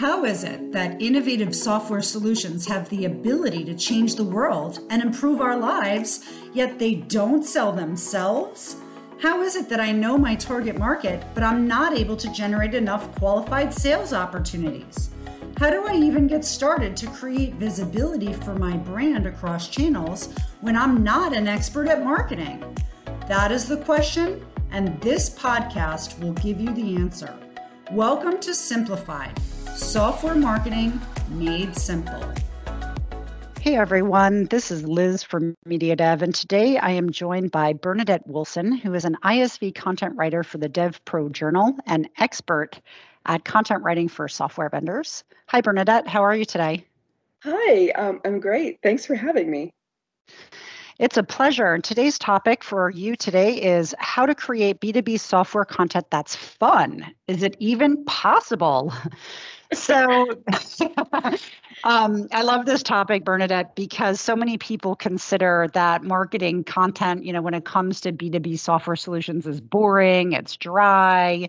How is it that innovative software solutions have the ability to change the world and improve our lives, yet they don't sell themselves? How is it that I know my target market, but I'm not able to generate enough qualified sales opportunities? How do I even get started to create visibility for my brand across channels when I'm not an expert at marketing? That is the question, and this podcast will give you the answer. Welcome to Simplified Software Marketing Made Simple. Hey everyone, this is Liz from Media Dev, and today I am joined by Bernadette Wilson, who is an ISV content writer for the Dev Pro Journal and expert at content writing for software vendors. Hi, Bernadette, how are you today? Hi, um, I'm great. Thanks for having me. It's a pleasure. And today's topic for you today is how to create B2B software content that's fun. Is it even possible? so um, I love this topic, Bernadette, because so many people consider that marketing content, you know, when it comes to B2B software solutions, is boring, it's dry.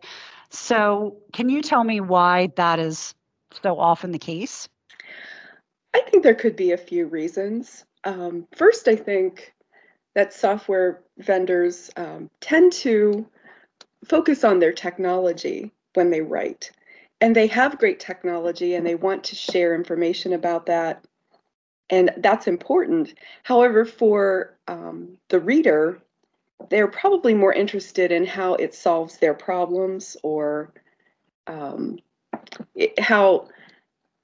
So, can you tell me why that is so often the case? I think there could be a few reasons. Um, first, I think that software vendors um, tend to focus on their technology when they write and they have great technology and they want to share information about that and that's important. However for um, the reader they're probably more interested in how it solves their problems or um, it, how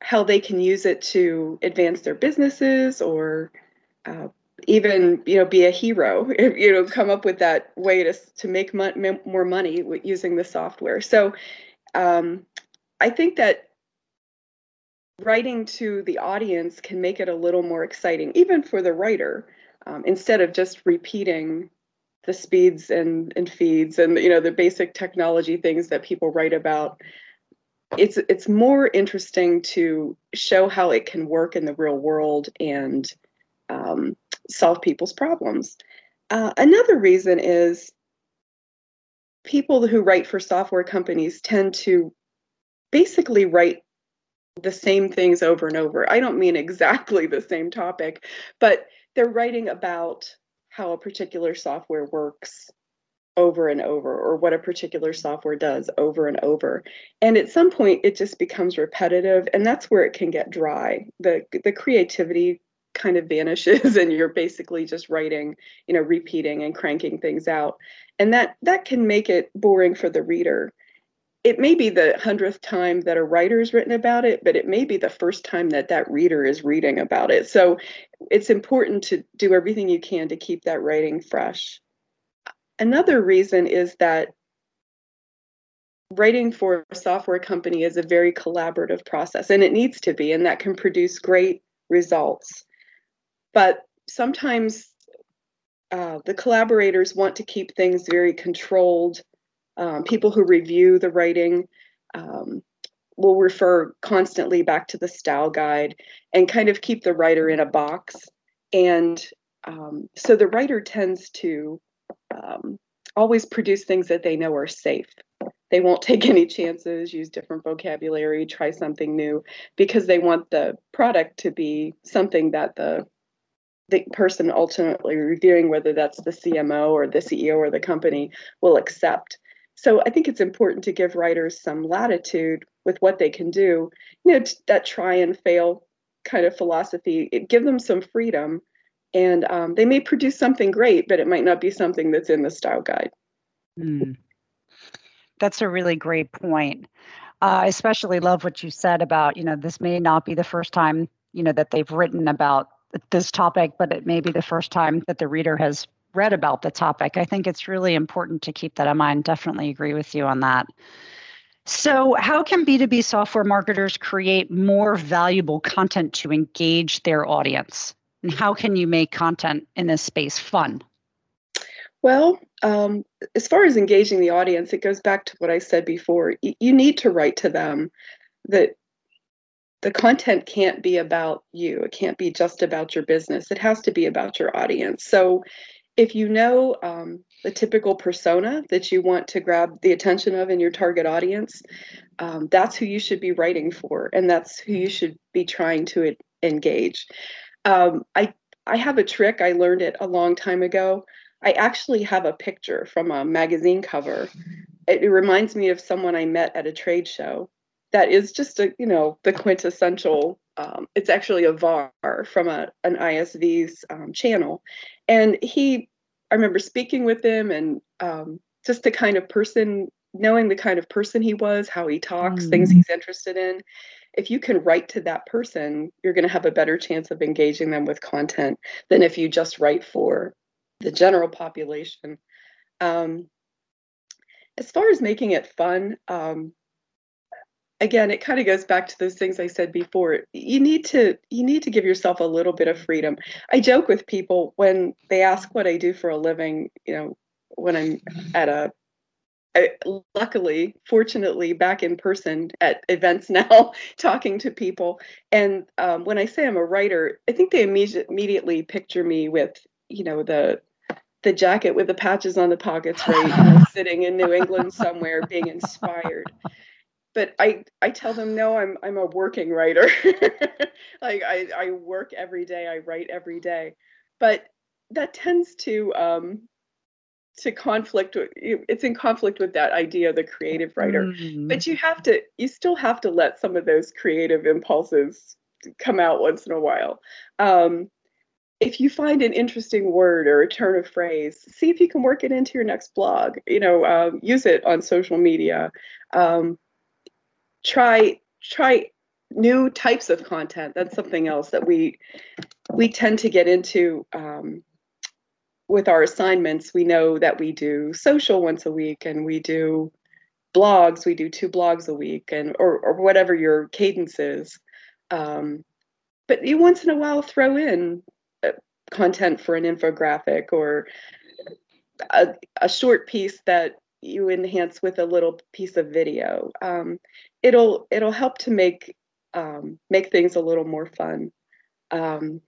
how they can use it to advance their businesses or uh, even you know be a hero you know come up with that way to to make mo- more money using the software. So um, I think that writing to the audience can make it a little more exciting, even for the writer, um, instead of just repeating the speeds and, and feeds and you know the basic technology things that people write about. It's it's more interesting to show how it can work in the real world and um, solve people's problems. Uh, another reason is people who write for software companies tend to basically write the same things over and over. I don't mean exactly the same topic, but they're writing about how a particular software works over and over or what a particular software does over and over. And at some point it just becomes repetitive and that's where it can get dry. The the creativity kind of vanishes and you're basically just writing, you know, repeating and cranking things out. And that that can make it boring for the reader it may be the hundredth time that a writer has written about it, but it may be the first time that that reader is reading about it. So it's important to do everything you can to keep that writing fresh. Another reason is that writing for a software company is a very collaborative process, and it needs to be, and that can produce great results. But sometimes uh, the collaborators want to keep things very controlled um, people who review the writing um, will refer constantly back to the style guide and kind of keep the writer in a box. And um, so the writer tends to um, always produce things that they know are safe. They won't take any chances, use different vocabulary, try something new because they want the product to be something that the the person ultimately reviewing, whether that's the CMO or the CEO or the company, will accept. So I think it's important to give writers some latitude with what they can do. You know, that try and fail kind of philosophy. It, give them some freedom, and um, they may produce something great, but it might not be something that's in the style guide. Mm. That's a really great point. Uh, I especially love what you said about you know this may not be the first time you know that they've written about this topic, but it may be the first time that the reader has read about the topic. I think it's really important to keep that in mind. Definitely agree with you on that. So, how can B2B software marketers create more valuable content to engage their audience? And how can you make content in this space fun? Well, um, as far as engaging the audience, it goes back to what I said before. Y- you need to write to them that the content can't be about you, it can't be just about your business, it has to be about your audience. So, if you know um, the typical persona that you want to grab the attention of in your target audience, um, that's who you should be writing for, and that's who you should be trying to engage. Um, I I have a trick. I learned it a long time ago. I actually have a picture from a magazine cover. It, it reminds me of someone I met at a trade show. That is just a you know the quintessential. Um, it's actually a VAR from a an ISV's um, channel, and he. I remember speaking with him and um, just the kind of person knowing the kind of person he was, how he talks, mm. things he's interested in, if you can write to that person, you're going to have a better chance of engaging them with content than if you just write for the general population. Um, as far as making it fun, um, again, it kind of goes back to those things I said before. You need to you need to give yourself a little bit of freedom. I joke with people when they ask what I do for a living. You know, when I'm at a I, luckily, fortunately, back in person at events now, talking to people. And um, when I say I'm a writer, I think they immediate, immediately picture me with, you know, the the jacket with the patches on the pockets, right, you know, sitting in New England somewhere, being inspired. But I I tell them no, I'm I'm a working writer. like I I work every day, I write every day. But that tends to um, to conflict with it's in conflict with that idea of the creative writer mm-hmm. but you have to you still have to let some of those creative impulses come out once in a while um, if you find an interesting word or a turn of phrase see if you can work it into your next blog you know um, use it on social media um, try try new types of content that's something else that we we tend to get into um, with our assignments, we know that we do social once a week and we do blogs, we do two blogs a week and or, or whatever your cadence is. Um, but you once in a while throw in uh, content for an infographic or a, a short piece that you enhance with a little piece of video. Um, it'll it'll help to make um, make things a little more fun. Um,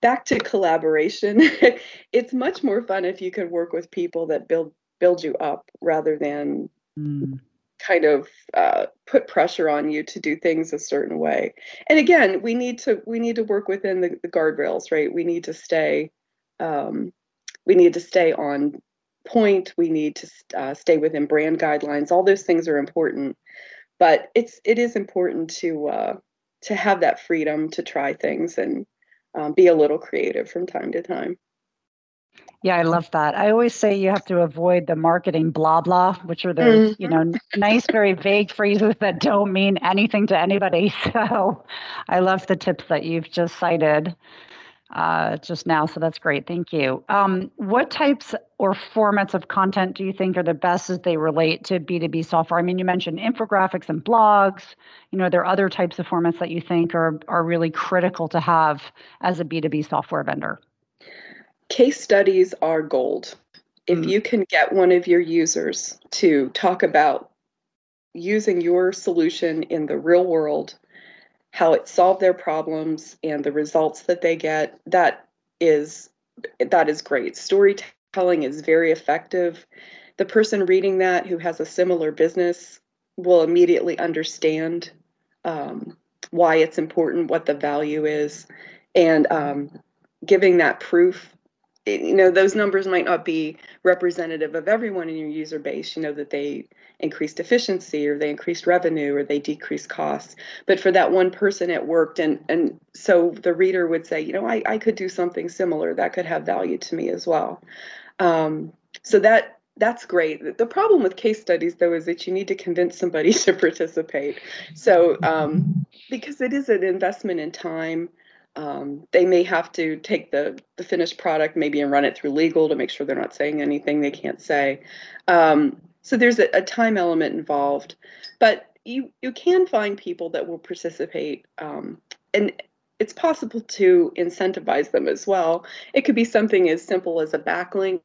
back to collaboration it's much more fun if you can work with people that build build you up rather than mm. kind of uh, put pressure on you to do things a certain way. And again we need to we need to work within the, the guardrails right? We need to stay um, we need to stay on point. We need to uh, stay within brand guidelines. All those things are important but it's it is important to uh, to have that freedom to try things and um, be a little creative from time to time. Yeah, I love that. I always say you have to avoid the marketing blah blah, which are those, mm-hmm. you know, nice, very vague phrases that don't mean anything to anybody. So I love the tips that you've just cited uh, just now. So that's great. Thank you. Um, what types or formats of content do you think are the best as they relate to B2B software? I mean, you mentioned infographics and blogs. You know, there are other types of formats that you think are, are really critical to have as a B2B software vendor. Case studies are gold. If mm. you can get one of your users to talk about using your solution in the real world how it solved their problems and the results that they get that is that is great. Storytelling is very effective. The person reading that who has a similar business will immediately understand um, why it's important what the value is and um, giving that proof you know those numbers might not be representative of everyone in your user base you know that they increased efficiency or they increased revenue or they decreased costs. But for that one person it worked. And and so the reader would say you know i, I could do something similar that could have value to me as well. Um, so that that's great. The problem with case studies though is that you need to convince somebody to participate. So um, because it is an investment in time um, they may have to take the the finished product maybe and run it through legal to make sure they're not saying anything they can't say. Um, so there's a, a, time element involved, but you you can find people that will participate, um, and it's possible to incentivize them as well. It could be something as simple as a backlink.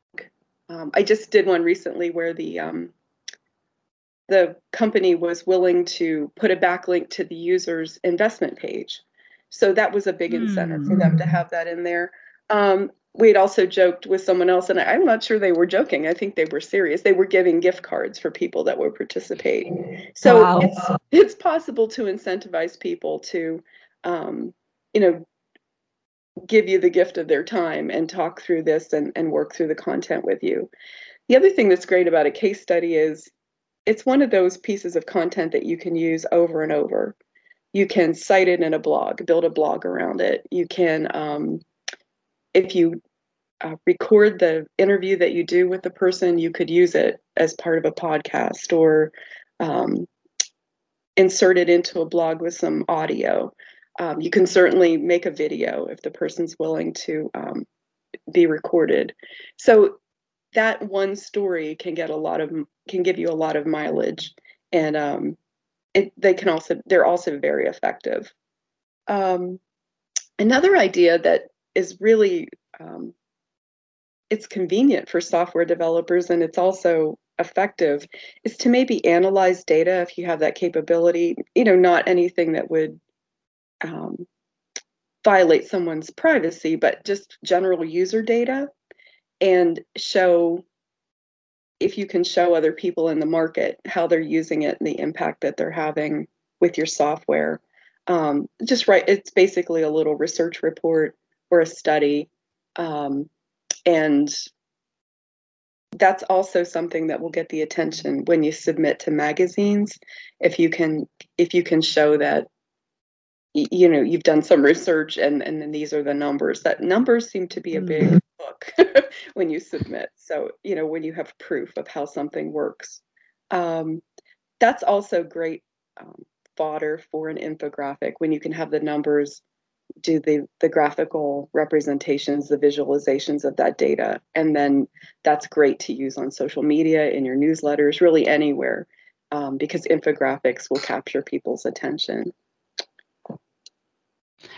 Um, I just did one recently where the um, the company was willing to put a backlink to the user's investment page. So that was a big incentive mm. for them to hmm. have that in there. Um, we had also joked with someone else, and I'm not sure they were joking. I think they were serious. They were giving gift cards for people that would participate. So wow. it's it's possible to incentivize people to, um, you know, give you the gift of their time and talk through this and, and work through the content with you. The other thing that's great about a case study is it's one of those pieces of content that you can use over and over. You can cite it in a blog, build a blog around it. You can, um, if you uh, record the interview that you do with the person, you could use it as part of a podcast or um, insert it into a blog with some audio. Um, you can certainly make a video if the person's willing to um, be recorded. So that one story can get a lot of can give you a lot of mileage, and um, it, they can also they're also very effective. Um, another idea that is really um, it's convenient for software developers and it's also effective is to maybe analyze data if you have that capability you know not anything that would um, violate someone's privacy but just general user data and show if you can show other people in the market how they're using it and the impact that they're having with your software. Um, just right it's basically a little research report or a study um, and that's also something that will get the attention when you submit to magazines. If you can if you can show that you know you've done some research and and then these are the numbers that numbers seem to be a big when you submit. So you know when you have proof of how something works. Um, that's also great um, fodder for an infographic when you can have the numbers do the the graphical representations the visualizations of that data. And then that's great to use on social media in your newsletters really anywhere um, because infographics will capture people's attention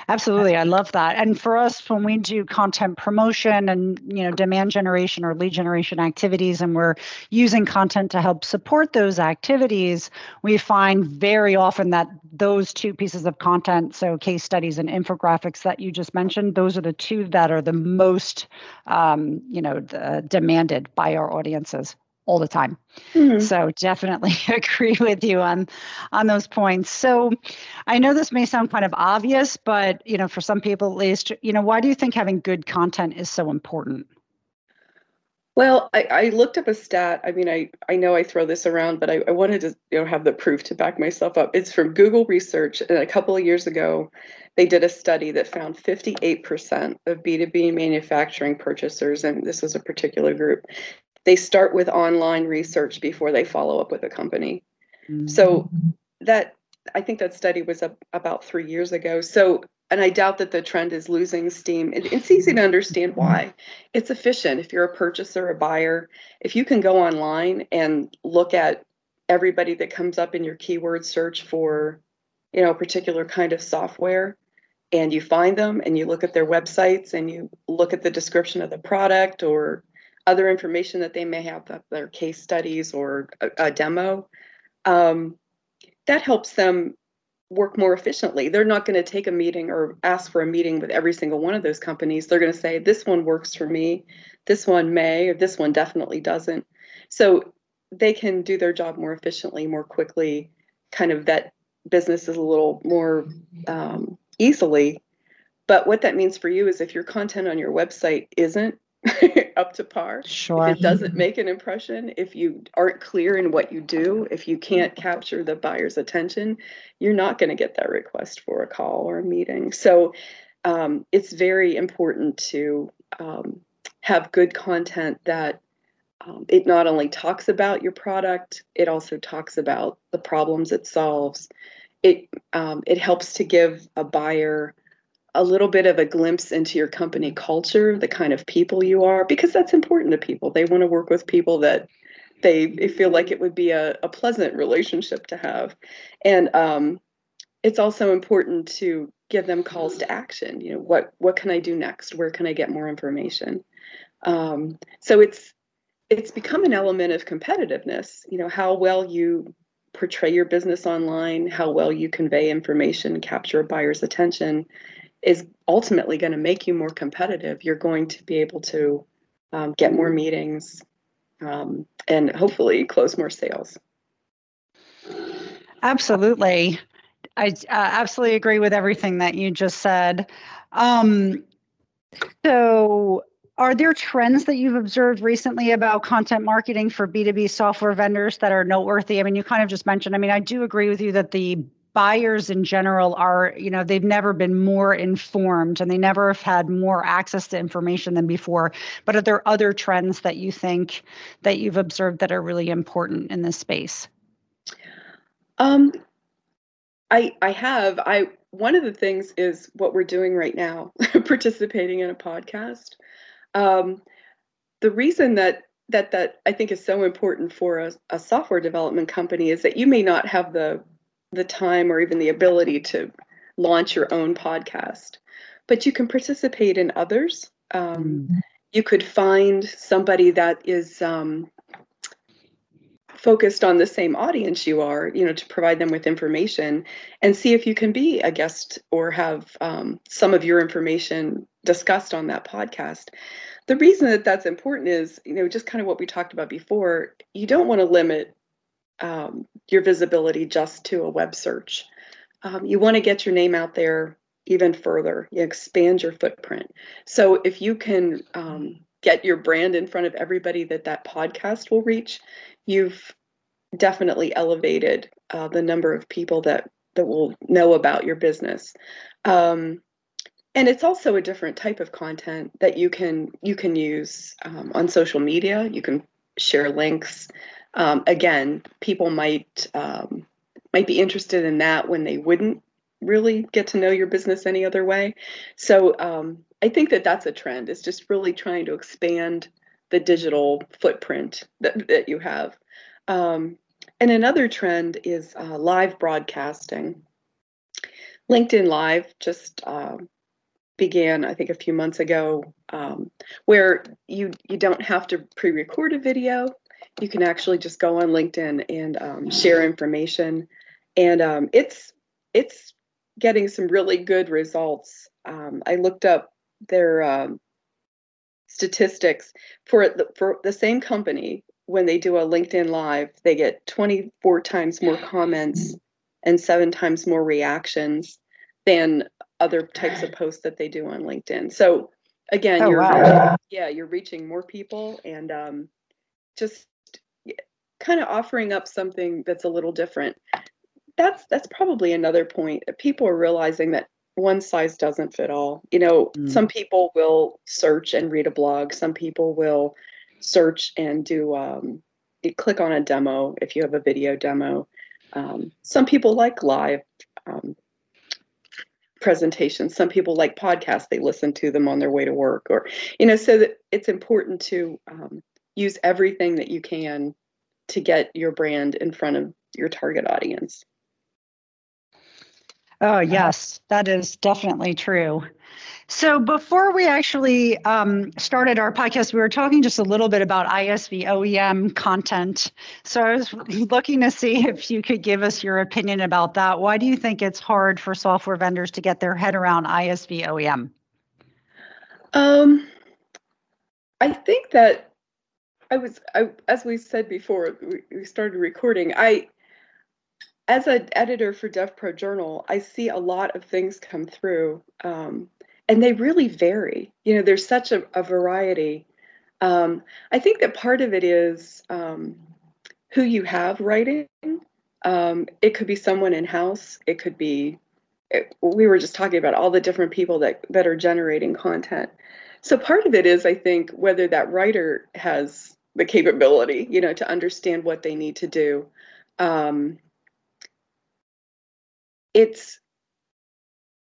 Absolutely. I love that. And for us, when we do content promotion and, you know, demand generation or lead generation activities, and we're using content to help support those activities, we find very often that those two pieces of content, so case studies and infographics that you just mentioned, those are the two that are the most, um, you know, the, demanded by our audiences all the time. Mm-hmm. So definitely agree with you on on those points. So I know this may sound kind of obvious, but you know, for some people at least, you know, why do you think having good content is so important? Well, I, I looked up a stat. I mean, I, I know I throw this around, but I, I wanted to you know have the proof to back myself up. It's from Google Research, and a couple of years ago, they did a study that found 58% of B2B manufacturing purchasers, and this was a particular group, they start with online research before they follow up with a company. Mm-hmm. So that I think that study was up about three years ago. So and I doubt that the trend is losing steam. It, it's easy to understand why. It's efficient. If you're a purchaser, a buyer, if you can go online and look at everybody that comes up in your keyword search for, you know, a particular kind of software, and you find them and you look at their websites and you look at the description of the product or other information that they may have, their case studies or a, a demo, um, that helps them work more efficiently. They're not going to take a meeting or ask for a meeting with every single one of those companies. They're going to say, this one works for me, this one may, or this one definitely doesn't. So they can do their job more efficiently, more quickly, kind of vet businesses a little more um, easily. But what that means for you is if your content on your website isn't up to par. Sure. If it doesn't make an impression, if you aren't clear in what you do, if you can't capture the buyer's attention, you're not going to get that request for a call or a meeting. So um, it's very important to um, have good content that um, it not only talks about your product, it also talks about the problems it solves. It um, it helps to give a buyer a little bit of a glimpse into your company culture, the kind of people you are, because that's important to people. They want to work with people that they, feel like it would be a, a pleasant relationship to have. And um, it's also important to give them calls to action. You know, what what can I do next? Where can I get more information? Um, so it's it's become an element of competitiveness. You know, how well you portray your business online, how well you convey information, capture a buyer's attention is ultimately going to make you more competitive. You're going to be able to um, get more meetings um, and hopefully close more sales. Absolutely. I uh, absolutely agree with everything that you just said. Um, so, are there trends that you've observed recently about content marketing for B2B software vendors that are noteworthy? I mean, you kind of just mentioned, I mean, I do agree with you that the buyers in general are, you know, they've never been more informed and they never have had more access to information than before. But are there other trends that you think that you've observed that are really important in this space? Um, I I have. I one of the things is what we're doing right now, participating in a podcast. Um, the reason that that that I think is so important for a, a software development company is that you may not have the the time or even the ability to launch your own podcast, but you can participate in others. Um, mm. You could find somebody that is um, focused on the same audience you are, you know, to provide them with information and see if you can be a guest or have um, some of your information discussed on that podcast. The reason that that's important is, you know, just kind of what we talked about before. You don't want to limit um, your visibility just to a web search. Um, you want to get your name out there even further. You expand your footprint. So if you can um, get your brand in front of everybody that that podcast will reach, you've definitely elevated uh, the number of people that that will know about your business. Um, and it's also a different type of content that you can you can use um, on social media. You can share links. Um, again, people might um, might be interested in that when they wouldn't really get to know your business any other way. So um, I think that that's a trend. It's just really trying to expand the digital footprint that, that you have. Um, and another trend is uh, live broadcasting. LinkedIn Live just uh, began, I think, a few months ago, um, where you you don't have to pre-record a video. You can actually just go on LinkedIn and um, share information, and um, it's it's getting some really good results. Um, I looked up their um, statistics for the, for the same company when they do a LinkedIn Live, they get 24 times more comments and seven times more reactions than other types of posts that they do on LinkedIn. So again, oh, you're wow. yeah, you're reaching more people and um, just kind of offering up something that's a little different. That's that's probably another point. People are realizing that one size doesn't fit all. You know, mm. some people will search and read a blog. Some people will search and do um, you click on a demo if you have a video demo. Um, some people like live um, presentations. Some people like podcasts. They listen to them on their way to work, or you know, so that it's important to um, use everything that you can to get your brand in front of your target audience. Oh, yes, that is definitely true. So before we actually um, started our podcast, we were talking just a little bit about ISV OEM content. So I was looking to see if you could give us your opinion about that. Why do you think it's hard for software vendors to get their head around ISV OEM? Um, I think that I was, I, as we said before, we, started recording. I as an editor for DevPro Journal, I see a lot of things come through, um, and they really vary. You know, there's such a, a variety. Um, I think that part of it is um, who you have writing. Um, it could be someone in house. It could be. It, we were just talking about all the different people that that are generating content. So part of it is, I think, whether that writer has the capability, you know, to understand what they need to do. Um, it's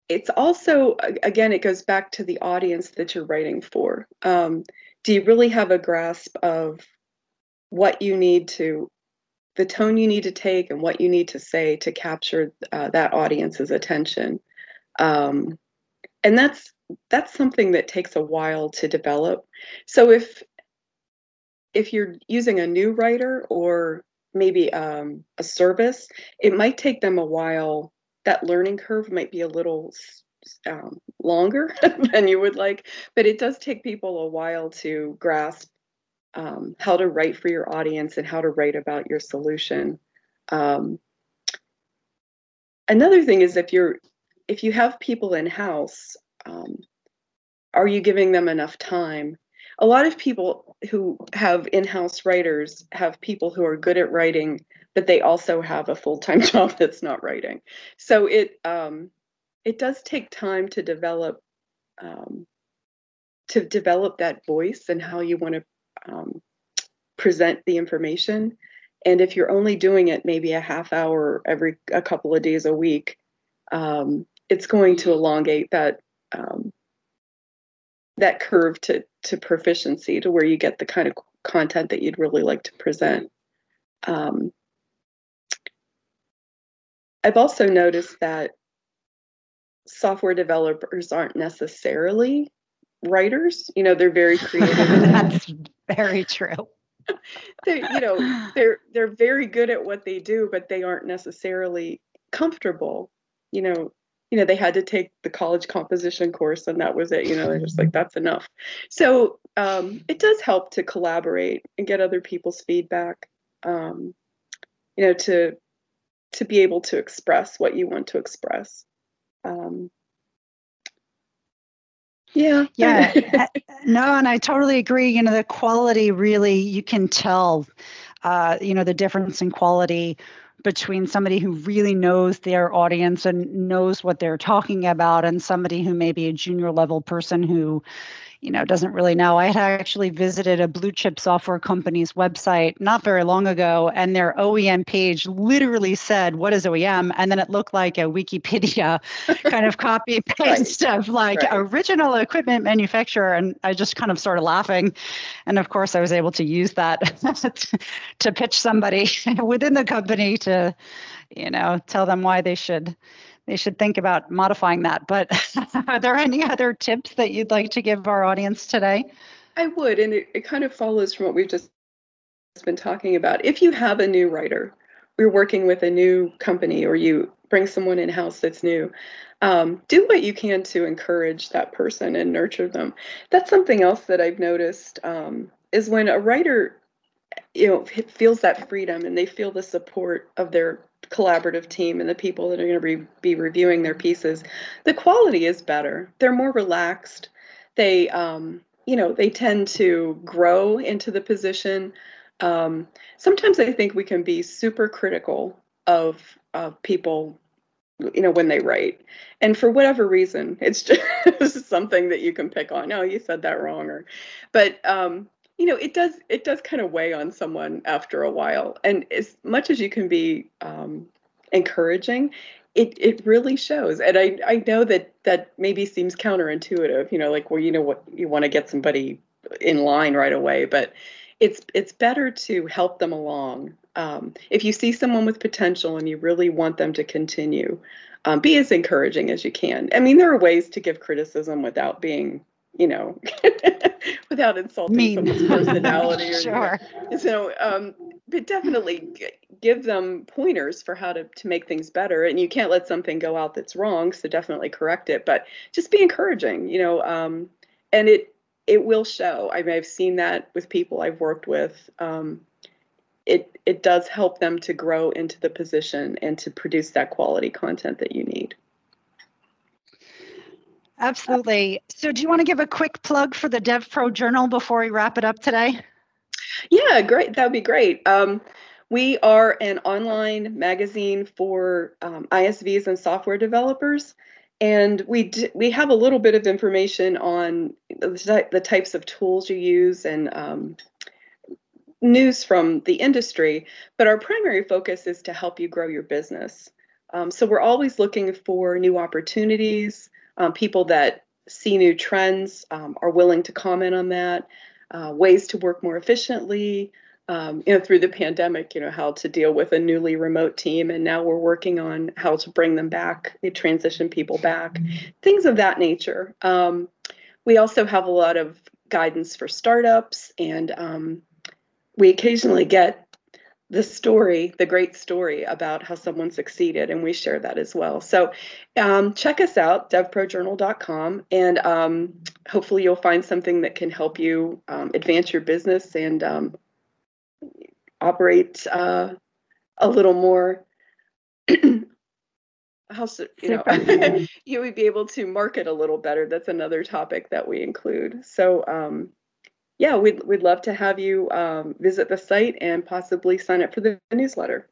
it's also again it goes back to the audience that you're writing for. Um, do you really have a grasp of what you need to the tone you need to take and what you need to say to capture uh, that audience's attention? Um, and that's that's something that takes a while to develop. So if if you're using a new writer or maybe um, a service it might take them a while that learning curve might be a little um, longer than you would like, but it does take people a while to grasp um, how to write for your audience and how to write about your solution. Um, another thing is if you're if you have people in house, um, are you giving them enough time? A lot of people who have in-house writers have people who are good at writing, but they also have a full-time job that's not writing. So it um, it does take time to develop um, to develop that voice and how you want to um, present the information. And if you're only doing it maybe a half hour every a couple of days a week, um, it's going to elongate that um, that curve to to proficiency to where you get the kind of content that you'd really like to present. Um, I've also noticed that software developers aren't necessarily writers. You know, they're very creative. That's very true. they, you know, they're they're very good at what they do, but they aren't necessarily comfortable. You know, you know, they had to take the college composition course, and that was it. You know, they're just like that's enough. So um, it does help to collaborate and get other people's feedback. Um, you know, to to be able to express what you want to express. Um, yeah. Yeah. no, and I totally agree. You know, the quality really, you can tell, uh, you know, the difference in quality between somebody who really knows their audience and knows what they're talking about and somebody who may be a junior level person who you know doesn't really know i had actually visited a blue chip software company's website not very long ago and their oem page literally said what is oem and then it looked like a wikipedia kind of copy paste right. of like right. original equipment manufacturer and i just kind of started laughing and of course i was able to use that to pitch somebody within the company to you know tell them why they should they should think about modifying that. But are there any other tips that you'd like to give our audience today? I would, and it, it kind of follows from what we've just been talking about. If you have a new writer, you're working with a new company, or you bring someone in house that's new, um, do what you can to encourage that person and nurture them. That's something else that I've noticed um, is when a writer, you know, feels that freedom and they feel the support of their collaborative team and the people that are going to be, be reviewing their pieces, the quality is better. They're more relaxed. They, um, you know, they tend to grow into the position. Um, sometimes I think we can be super critical of of people, you know, when they write, and for whatever reason, it's just something that you can pick on. Oh, you said that wrong, or, but um, you know it does it does kind of weigh on someone after a while and as much as you can be um, encouraging it it really shows and i i know that that maybe seems counterintuitive you know like well you know what you want to get somebody in line right away but it's it's better to help them along um, if you see someone with potential and you really want them to continue um, be as encouraging as you can. I mean there are ways to give criticism without being you know, without insulting mean. someone's personality. Or, sure. You know. So, um, but definitely give them pointers for how to to make things better. And you can't let something go out that's wrong. So definitely correct it. But just be encouraging. You know, um, and it it will show. I mean, I've seen that with people I've worked with. Um, it it does help them to grow into the position and to produce that quality content that you need. Absolutely. So, do you want to give a quick plug for the DevPro Journal before we wrap it up today? Yeah, great. That would be great. Um, we are an online magazine for um, ISVs and software developers, and we d- we have a little bit of information on the, the types of tools you use and um, news from the industry. But our primary focus is to help you grow your business. Um, so we're always looking for new opportunities um, people that see new trends um, are willing to comment on that, uh, ways to work more efficiently. Um, you know, through the pandemic, you know, how to deal with a newly remote team, and now we're working on how to bring them back, transition people back, things of that nature. Um, we also have a lot of guidance for startups, and um, we occasionally get the story, the great story about how someone succeeded, and we share that as well. So um, check us out, devprojournal.com, and um, hopefully you'll find something that can help you um, advance your business and um, operate uh, a little more. how you know you would be able to market a little better. That's another topic that we include. So um, yeah, we'd, we'd love to have you um, visit the site and possibly sign up for the newsletter.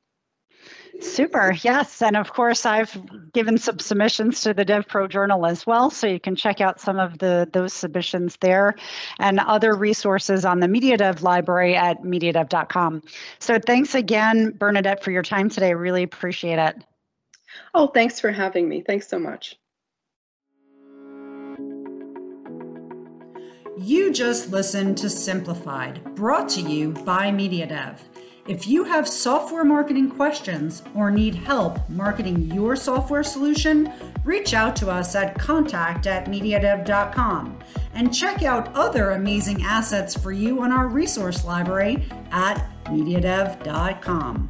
Super. Yes. And of course, I've given some submissions to the DevPro Journal as well. So you can check out some of the those submissions there and other resources on the MediaDev library at mediadev.com. So thanks again, Bernadette, for your time today. Really appreciate it. Oh, thanks for having me. Thanks so much. You just listened to Simplified, brought to you by MediaDev. If you have software marketing questions or need help marketing your software solution, reach out to us at contact at mediadev.com and check out other amazing assets for you on our resource library at mediadev.com.